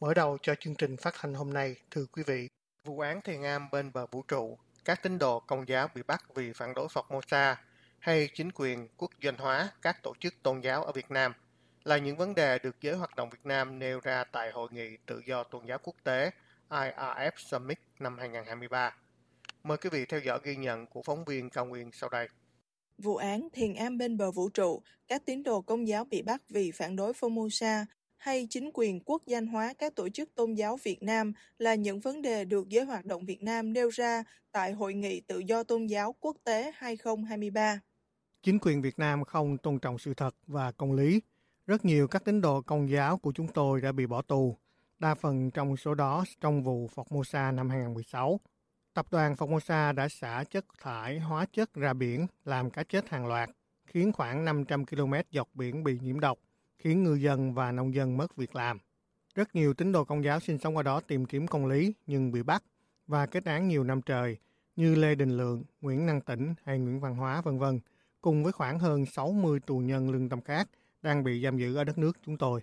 Mở đầu cho chương trình phát hành hôm nay, thưa quý vị, vụ án thiền am bên bờ vũ trụ, các tín đồ công giáo bị bắt vì phản đối Formosa hay chính quyền quốc doanh hóa các tổ chức tôn giáo ở Việt Nam là những vấn đề được giới hoạt động Việt Nam nêu ra tại Hội nghị Tự do Tôn giáo Quốc tế IRF Summit năm 2023. Mời quý vị theo dõi ghi nhận của phóng viên Cao Nguyên sau đây. Vụ án thiền am bên bờ vũ trụ, các tín đồ công giáo bị bắt vì phản đối Formosa hay chính quyền quốc danh hóa các tổ chức tôn giáo Việt Nam là những vấn đề được giới hoạt động Việt Nam nêu ra tại Hội nghị Tự do Tôn giáo Quốc tế 2023. Chính quyền Việt Nam không tôn trọng sự thật và công lý. Rất nhiều các tín đồ công giáo của chúng tôi đã bị bỏ tù, đa phần trong số đó trong vụ Formosa năm 2016. Tập đoàn Formosa đã xả chất thải hóa chất ra biển làm cá chết hàng loạt, khiến khoảng 500 km dọc biển bị nhiễm độc khiến ngư dân và nông dân mất việc làm. Rất nhiều tín đồ công giáo sinh sống ở đó tìm kiếm công lý nhưng bị bắt và kết án nhiều năm trời như Lê Đình Lượng, Nguyễn Năng Tĩnh hay Nguyễn Văn Hóa vân vân, cùng với khoảng hơn 60 tù nhân lương tâm khác đang bị giam giữ ở đất nước chúng tôi.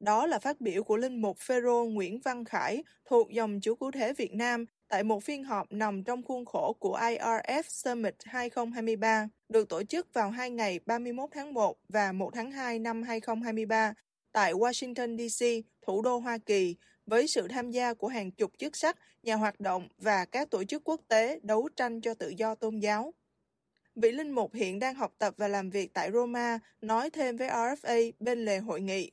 Đó là phát biểu của Linh Mục Phêrô Nguyễn Văn Khải thuộc dòng Chúa Cứu Thế Việt Nam tại một phiên họp nằm trong khuôn khổ của IRF Summit 2023, được tổ chức vào hai ngày 31 tháng 1 và 1 tháng 2 năm 2023 tại Washington, D.C., thủ đô Hoa Kỳ, với sự tham gia của hàng chục chức sắc, nhà hoạt động và các tổ chức quốc tế đấu tranh cho tự do tôn giáo. Vị Linh Mục hiện đang học tập và làm việc tại Roma, nói thêm với RFA bên lề hội nghị.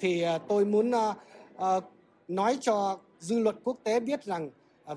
Thì à, tôi muốn uh, uh, nói cho dư luận quốc tế biết rằng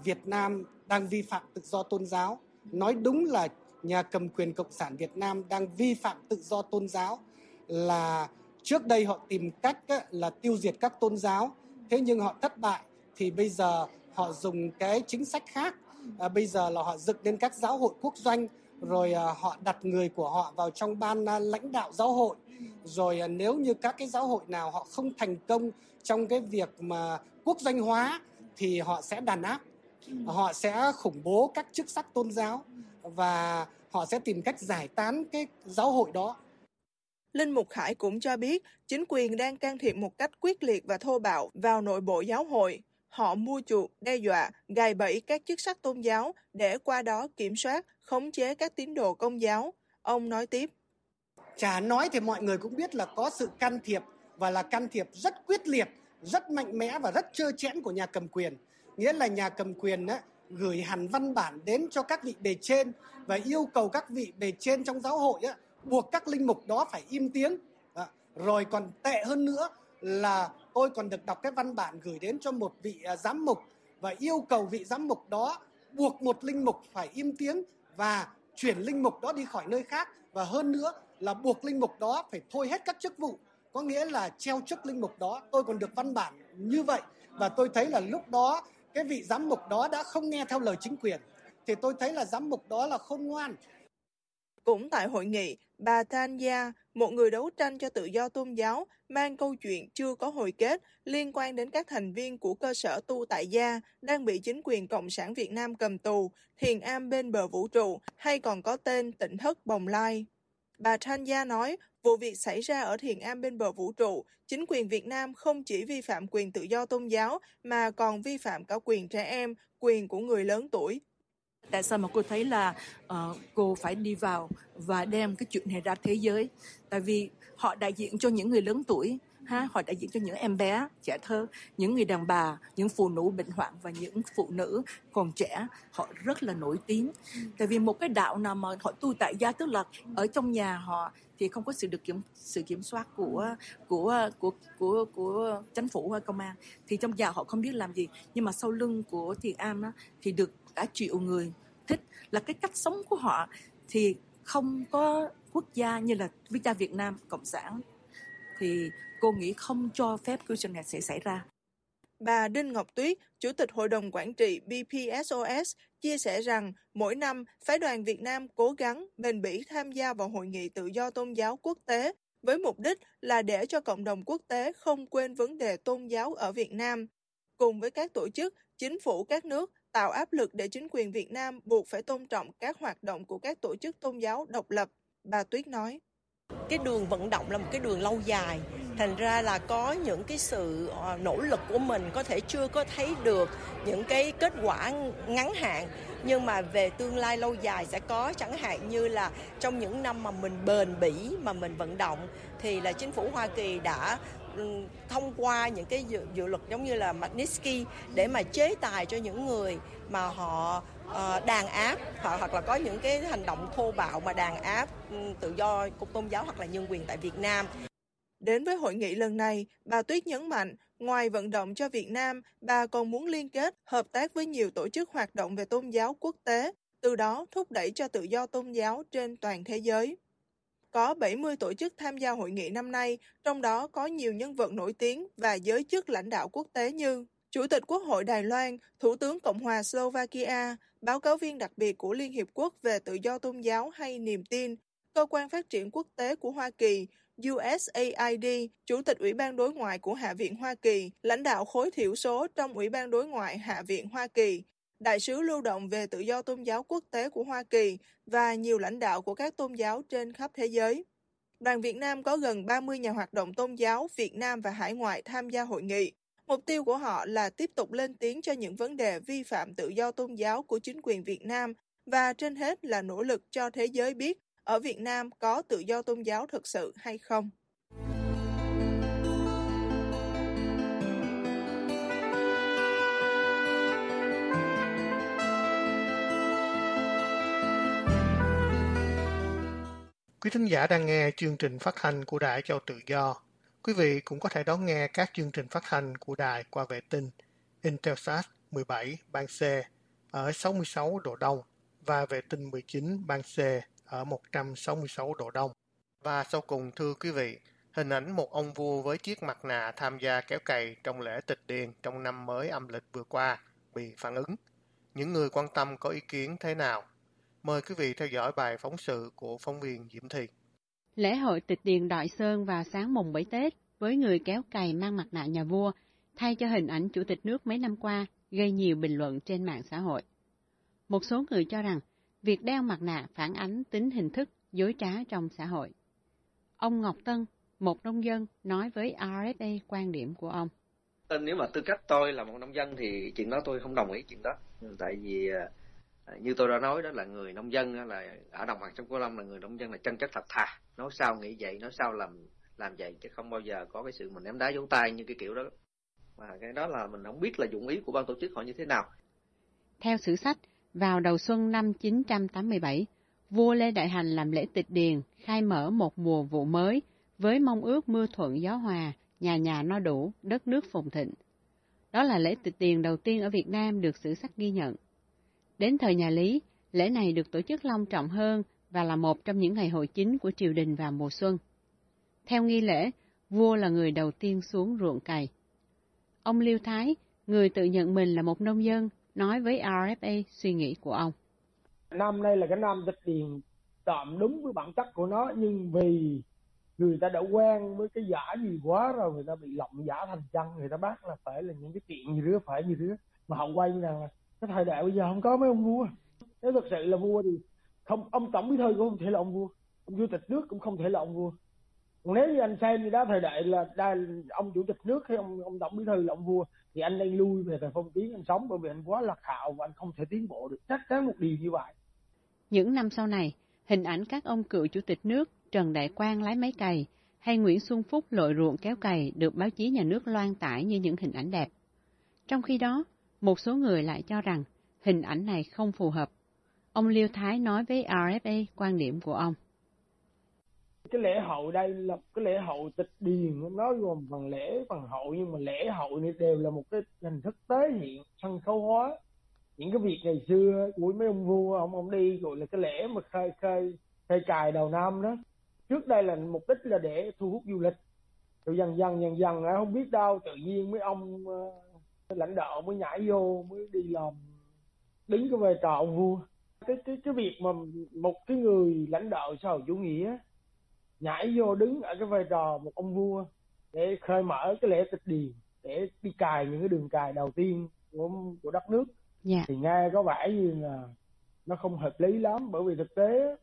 Việt Nam đang vi phạm tự do tôn giáo. Nói đúng là nhà cầm quyền Cộng sản Việt Nam đang vi phạm tự do tôn giáo là trước đây họ tìm cách là tiêu diệt các tôn giáo. Thế nhưng họ thất bại thì bây giờ họ dùng cái chính sách khác. À, bây giờ là họ dựng lên các giáo hội quốc doanh rồi à, họ đặt người của họ vào trong ban à, lãnh đạo giáo hội. Rồi à, nếu như các cái giáo hội nào họ không thành công trong cái việc mà quốc doanh hóa thì họ sẽ đàn áp họ sẽ khủng bố các chức sắc tôn giáo và họ sẽ tìm cách giải tán cái giáo hội đó. Linh Mục Khải cũng cho biết chính quyền đang can thiệp một cách quyết liệt và thô bạo vào nội bộ giáo hội. Họ mua chuộc, đe dọa, gài bẫy các chức sắc tôn giáo để qua đó kiểm soát, khống chế các tín đồ công giáo. Ông nói tiếp. Chả nói thì mọi người cũng biết là có sự can thiệp và là can thiệp rất quyết liệt, rất mạnh mẽ và rất trơ chẽn của nhà cầm quyền nghĩa là nhà cầm quyền á, gửi hẳn văn bản đến cho các vị bề trên và yêu cầu các vị bề trên trong giáo hội á, buộc các linh mục đó phải im tiếng. À, rồi còn tệ hơn nữa là tôi còn được đọc cái văn bản gửi đến cho một vị à, giám mục và yêu cầu vị giám mục đó buộc một linh mục phải im tiếng và chuyển linh mục đó đi khỏi nơi khác. Và hơn nữa là buộc linh mục đó phải thôi hết các chức vụ. Có nghĩa là treo chức linh mục đó. Tôi còn được văn bản như vậy. Và tôi thấy là lúc đó cái vị giám mục đó đã không nghe theo lời chính quyền thì tôi thấy là giám mục đó là không ngoan. Cũng tại hội nghị, bà Tanya, một người đấu tranh cho tự do tôn giáo, mang câu chuyện chưa có hồi kết liên quan đến các thành viên của cơ sở tu tại gia đang bị chính quyền Cộng sản Việt Nam cầm tù, thiền am bên bờ vũ trụ hay còn có tên tỉnh thất Bồng Lai. Bà Tanya nói, vụ việc xảy ra ở thiền am bên bờ vũ trụ, chính quyền Việt Nam không chỉ vi phạm quyền tự do tôn giáo mà còn vi phạm cả quyền trẻ em, quyền của người lớn tuổi. Tại sao mà cô thấy là uh, cô phải đi vào và đem cái chuyện này ra thế giới? Tại vì họ đại diện cho những người lớn tuổi ha? Họ đại diện cho những em bé trẻ thơ những người đàn bà những phụ nữ bệnh hoạn và những phụ nữ còn trẻ. Họ rất là nổi tiếng. Tại vì một cái đạo nào mà họ tu tại gia tức là ở trong nhà họ thì không có sự được kiểm sự kiểm soát của của của của của chính phủ hay công an. Thì trong nhà họ không biết làm gì. Nhưng mà sau lưng của thiền An đó, thì được cả triệu người thích. Là cái cách sống của họ thì không có quốc gia như là quốc gia Việt Nam cộng sản thì cô nghĩ không cho phép câu chuyện này sẽ xảy ra. Bà Đinh Ngọc Tuyết, Chủ tịch Hội đồng Quản trị BPSOS, chia sẻ rằng mỗi năm, Phái đoàn Việt Nam cố gắng bền bỉ tham gia vào Hội nghị tự do tôn giáo quốc tế với mục đích là để cho cộng đồng quốc tế không quên vấn đề tôn giáo ở Việt Nam. Cùng với các tổ chức, chính phủ các nước tạo áp lực để chính quyền Việt Nam buộc phải tôn trọng các hoạt động của các tổ chức tôn giáo độc lập, bà Tuyết nói. Cái đường vận động là một cái đường lâu dài, thành ra là có những cái sự ờ, nỗ lực của mình có thể chưa có thấy được những cái kết quả ngắn hạn nhưng mà về tương lai lâu dài sẽ có chẳng hạn như là trong những năm mà mình bền bỉ mà mình vận động thì là chính phủ Hoa Kỳ đã ừ, thông qua những cái dự, dự luật giống như là Magnitsky để mà chế tài cho những người mà họ uh, đàn áp hoặc, hoặc là có những cái hành động thô bạo mà đàn áp um, tự do của tôn giáo hoặc là nhân quyền tại Việt Nam. Đến với hội nghị lần này, bà Tuyết nhấn mạnh, ngoài vận động cho Việt Nam, bà còn muốn liên kết, hợp tác với nhiều tổ chức hoạt động về tôn giáo quốc tế, từ đó thúc đẩy cho tự do tôn giáo trên toàn thế giới. Có 70 tổ chức tham gia hội nghị năm nay, trong đó có nhiều nhân vật nổi tiếng và giới chức lãnh đạo quốc tế như Chủ tịch Quốc hội Đài Loan, Thủ tướng Cộng hòa Slovakia, báo cáo viên đặc biệt của Liên Hiệp Quốc về tự do tôn giáo hay niềm tin, Cơ quan Phát triển Quốc tế của Hoa Kỳ, USAID, Chủ tịch Ủy ban Đối ngoại của Hạ viện Hoa Kỳ, lãnh đạo khối thiểu số trong Ủy ban Đối ngoại Hạ viện Hoa Kỳ, Đại sứ lưu động về tự do tôn giáo quốc tế của Hoa Kỳ và nhiều lãnh đạo của các tôn giáo trên khắp thế giới. Đoàn Việt Nam có gần 30 nhà hoạt động tôn giáo Việt Nam và hải ngoại tham gia hội nghị. Mục tiêu của họ là tiếp tục lên tiếng cho những vấn đề vi phạm tự do tôn giáo của chính quyền Việt Nam và trên hết là nỗ lực cho thế giới biết ở Việt Nam có tự do tôn giáo thực sự hay không. Quý thính giả đang nghe chương trình phát thanh của Đài Châu Tự Do. Quý vị cũng có thể đón nghe các chương trình phát thanh của đài qua vệ tinh Intelsat 17 ban C ở 66 độ Đông và vệ tinh 19 ban C ở 166 độ Đông. Và sau cùng thưa quý vị, hình ảnh một ông vua với chiếc mặt nạ tham gia kéo cày trong lễ tịch điền trong năm mới âm lịch vừa qua bị phản ứng. Những người quan tâm có ý kiến thế nào? Mời quý vị theo dõi bài phóng sự của phóng viên Diễm Thị. Lễ hội tịch điền Đội Sơn vào sáng mùng 7 Tết với người kéo cày mang mặt nạ nhà vua thay cho hình ảnh chủ tịch nước mấy năm qua gây nhiều bình luận trên mạng xã hội. Một số người cho rằng việc đeo mặt nạ phản ánh tính hình thức dối trá trong xã hội. Ông Ngọc Tân, một nông dân, nói với RFA quan điểm của ông. Nếu mà tư cách tôi là một nông dân thì chuyện đó tôi không đồng ý chuyện đó. Tại vì à, như tôi đã nói đó là người nông dân là ở đồng bằng sông Cửu Long là người nông dân là chân chất thật thà nói sao nghĩ vậy nói sao làm làm vậy chứ không bao giờ có cái sự mình ném đá vỗ tay như cái kiểu đó và cái đó là mình không biết là dụng ý của ban tổ chức họ như thế nào theo sử sách vào đầu xuân năm 987 vua Lê Đại Hành làm lễ tịch điền khai mở một mùa vụ mới với mong ước mưa thuận gió hòa nhà nhà no đủ đất nước phồn thịnh đó là lễ tịch điền đầu tiên ở Việt Nam được sử sách ghi nhận đến thời nhà Lý lễ này được tổ chức long trọng hơn và là một trong những ngày hội chính của triều đình vào mùa xuân. Theo nghi lễ, vua là người đầu tiên xuống ruộng cày. Ông Liêu Thái, người tự nhận mình là một nông dân, nói với RFA suy nghĩ của ông. Năm nay là cái năm tịch điền tạm đúng với bản chất của nó, nhưng vì người ta đã quen với cái giả gì quá rồi, người ta bị lộng giả thành chân, người ta bắt là phải là những cái chuyện như rứa, phải như rứa. Mà họ quay như là cái thời đại bây giờ không có mấy ông vua. Nếu thực sự là vua thì không ông tổng bí thư cũng không thể là ông vua ông chủ tịch nước cũng không thể là ông vua còn nếu như anh xem như đó thời đại là đa, ông chủ tịch nước hay ông ông tổng bí thư là ông vua thì anh nên lui về thời phong kiến anh sống bởi vì anh quá lạc hậu và anh không thể tiến bộ được chắc chắn một điều như vậy những năm sau này hình ảnh các ông cựu chủ tịch nước Trần Đại Quang lái máy cày hay Nguyễn Xuân Phúc lội ruộng kéo cày được báo chí nhà nước loan tải như những hình ảnh đẹp. Trong khi đó, một số người lại cho rằng hình ảnh này không phù hợp. Ông Liêu Thái nói với RFA quan điểm của ông. Cái lễ hội đây là cái lễ hội tịch điền, nó gồm phần lễ, phần hội, nhưng mà lễ hội này đều là một cái hình thức tế hiện, sân khấu hóa. Những cái việc ngày xưa của mấy ông vua, ông ông đi gọi là cái lễ mà khai khai khai cài đầu năm đó. Trước đây là mục đích là để thu hút du lịch. Rồi dần dần dần dần à, không biết đâu tự nhiên mấy ông ờ, lãnh đạo mới nhảy vô mới đi làm đứng cái vai trò ông vua cái cái cái việc mà một cái người lãnh đạo xã hội chủ nghĩa nhảy vô đứng ở cái vai trò một ông vua để khơi mở cái lễ tịch điền để đi cài những cái đường cài đầu tiên của của đất nước yeah. thì nghe có vẻ như là nó không hợp lý lắm bởi vì thực tế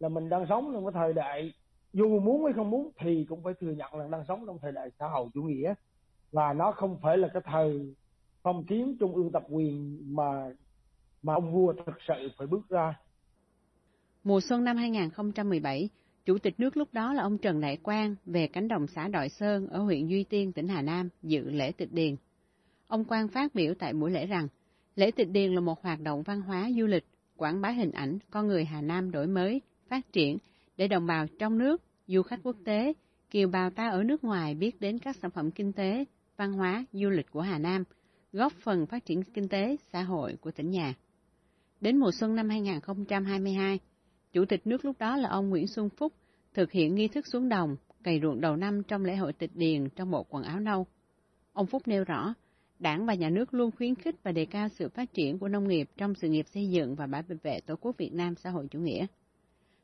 là mình đang sống trong cái thời đại dù muốn hay không muốn thì cũng phải thừa nhận là đang sống trong thời đại xã hội chủ nghĩa và nó không phải là cái thời phong kiến trung ương tập quyền mà mà ông vua thực sự phải bước ra. Mùa xuân năm 2017, Chủ tịch nước lúc đó là ông Trần Đại Quang về cánh đồng xã Đội Sơn ở huyện Duy Tiên, tỉnh Hà Nam dự lễ tịch điền. Ông Quang phát biểu tại buổi lễ rằng, lễ tịch điền là một hoạt động văn hóa du lịch, quảng bá hình ảnh con người Hà Nam đổi mới, phát triển để đồng bào trong nước, du khách quốc tế, kiều bào ta ở nước ngoài biết đến các sản phẩm kinh tế, văn hóa, du lịch của Hà Nam – góp phần phát triển kinh tế, xã hội của tỉnh nhà. Đến mùa xuân năm 2022, Chủ tịch nước lúc đó là ông Nguyễn Xuân Phúc thực hiện nghi thức xuống đồng, cày ruộng đầu năm trong lễ hội tịch điền trong bộ quần áo nâu. Ông Phúc nêu rõ, Đảng và nhà nước luôn khuyến khích và đề cao sự phát triển của nông nghiệp trong sự nghiệp xây dựng và bảo vệ Tổ quốc Việt Nam xã hội chủ nghĩa.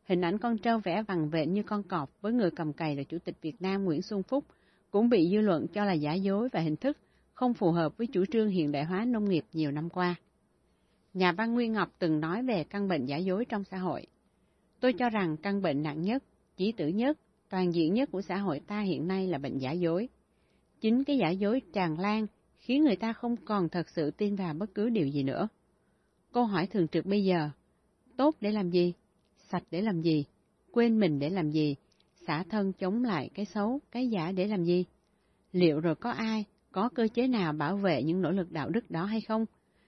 Hình ảnh con trâu vẽ vằn vện như con cọp với người cầm cày là Chủ tịch Việt Nam Nguyễn Xuân Phúc cũng bị dư luận cho là giả dối và hình thức không phù hợp với chủ trương hiện đại hóa nông nghiệp nhiều năm qua. Nhà văn Nguyên Ngọc từng nói về căn bệnh giả dối trong xã hội. Tôi cho rằng căn bệnh nặng nhất, chí tử nhất, toàn diện nhất của xã hội ta hiện nay là bệnh giả dối. Chính cái giả dối tràn lan khiến người ta không còn thật sự tin vào bất cứ điều gì nữa. Câu hỏi thường trực bây giờ, tốt để làm gì? Sạch để làm gì? Quên mình để làm gì? Xả thân chống lại cái xấu, cái giả để làm gì? Liệu rồi có ai có cơ chế nào bảo vệ những nỗ lực đạo đức đó hay không,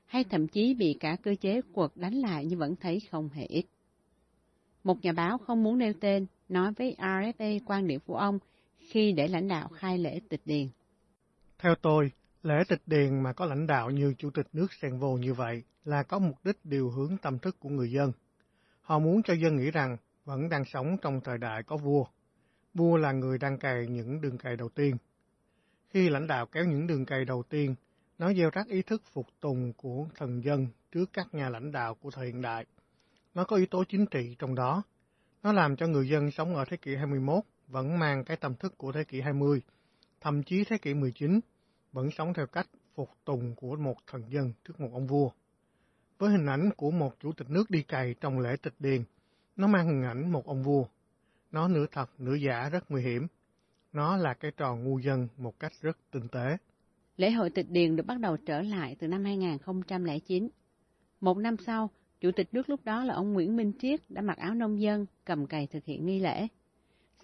hay thậm chí bị cả cơ chế cuộc đánh lại nhưng vẫn thấy không hề ít. Một nhà báo không muốn nêu tên nói với RFA quan điểm của ông khi để lãnh đạo khai lễ tịch điền. Theo tôi, lễ tịch điền mà có lãnh đạo như Chủ tịch nước xen vô như vậy là có mục đích điều hướng tâm thức của người dân. Họ muốn cho dân nghĩ rằng vẫn đang sống trong thời đại có vua. Vua là người đang cày những đường cày đầu tiên, khi lãnh đạo kéo những đường cày đầu tiên, nó gieo rắc ý thức phục tùng của thần dân trước các nhà lãnh đạo của thời hiện đại. Nó có yếu tố chính trị trong đó. Nó làm cho người dân sống ở thế kỷ 21 vẫn mang cái tâm thức của thế kỷ 20, thậm chí thế kỷ 19, vẫn sống theo cách phục tùng của một thần dân trước một ông vua. Với hình ảnh của một chủ tịch nước đi cày trong lễ tịch điền, nó mang hình ảnh một ông vua. Nó nửa thật, nửa giả rất nguy hiểm. Nó là cái trò ngu dân một cách rất tinh tế. Lễ hội tịch điền được bắt đầu trở lại từ năm 2009. Một năm sau, Chủ tịch nước lúc đó là ông Nguyễn Minh Triết đã mặc áo nông dân, cầm cày thực hiện nghi lễ.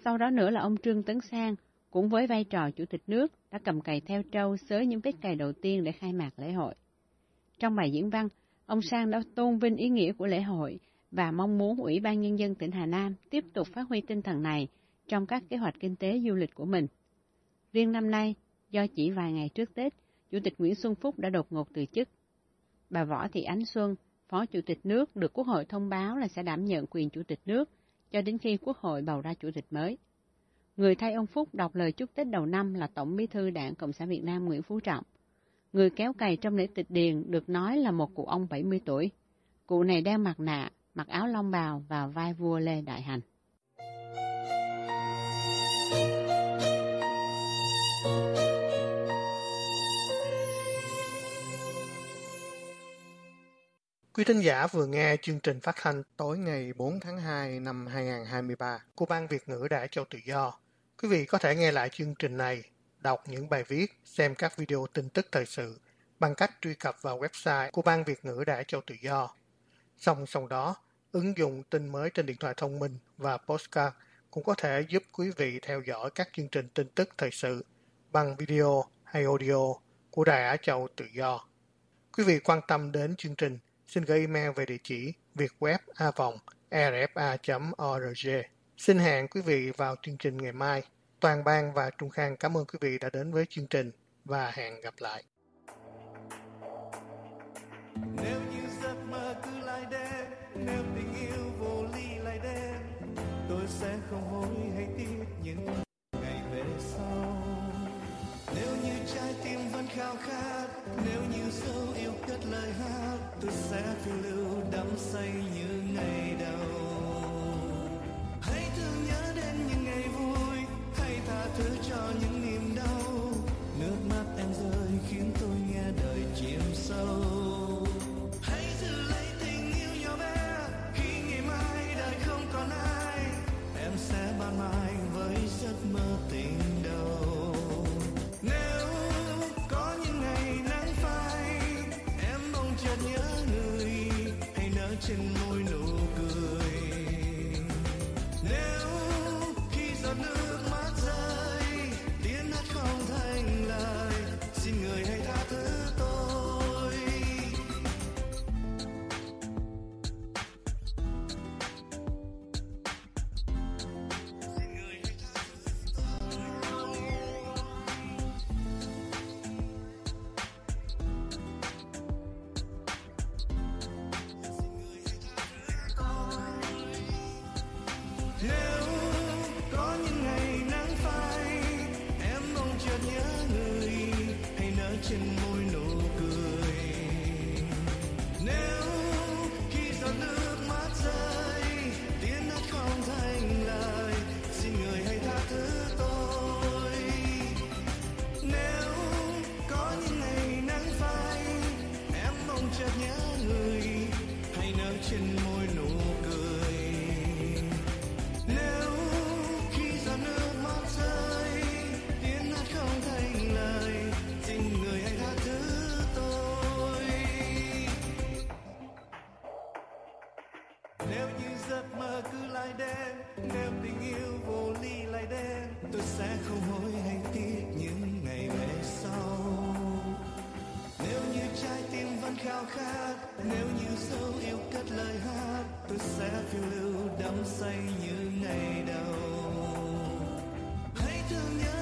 Sau đó nữa là ông Trương Tấn Sang, cũng với vai trò Chủ tịch nước, đã cầm cày theo trâu xới những vết cày đầu tiên để khai mạc lễ hội. Trong bài diễn văn, ông Sang đã tôn vinh ý nghĩa của lễ hội và mong muốn Ủy ban Nhân dân tỉnh Hà Nam tiếp tục phát huy tinh thần này trong các kế hoạch kinh tế du lịch của mình. Riêng năm nay, do chỉ vài ngày trước Tết, Chủ tịch Nguyễn Xuân Phúc đã đột ngột từ chức. Bà Võ Thị Ánh Xuân, Phó Chủ tịch nước được Quốc hội thông báo là sẽ đảm nhận quyền Chủ tịch nước cho đến khi Quốc hội bầu ra Chủ tịch mới. Người thay ông Phúc đọc lời chúc Tết đầu năm là Tổng bí thư Đảng Cộng sản Việt Nam Nguyễn Phú Trọng. Người kéo cày trong lễ tịch điền được nói là một cụ ông 70 tuổi. Cụ này đeo mặt nạ, mặc áo long bào và vai vua Lê Đại Hành. Quý thính giả vừa nghe chương trình phát thanh tối ngày 4 tháng 2 năm 2023 của Ban Việt ngữ Đài Châu Tự Do. Quý vị có thể nghe lại chương trình này, đọc những bài viết, xem các video tin tức thời sự bằng cách truy cập vào website của Ban Việt ngữ Đài Châu Tự Do. Song song đó, ứng dụng tin mới trên điện thoại thông minh và postcard cũng có thể giúp quý vị theo dõi các chương trình tin tức thời sự bằng video hay audio của Đài Á Châu Tự Do. Quý vị quan tâm đến chương trình, xin gửi email về địa chỉ vietweb.rfa.org. Xin hẹn quý vị vào chương trình ngày mai. Toàn ban và Trung Khang cảm ơn quý vị đã đến với chương trình và hẹn gặp lại. Nếu như giấc mơ cứ lại đêm, nếu tình yêu vô ly lại đêm, tôi sẽ không hối hay tiếc những khao khát, nếu như dấu yêu cất lời hát, tôi sẽ phiêu lưu đắm say như ngày đầu. khát nếu như dấu yêu cất lời hát, tôi sẽ phiêu lưu đắm say như ngày đầu. Hãy thương nhớ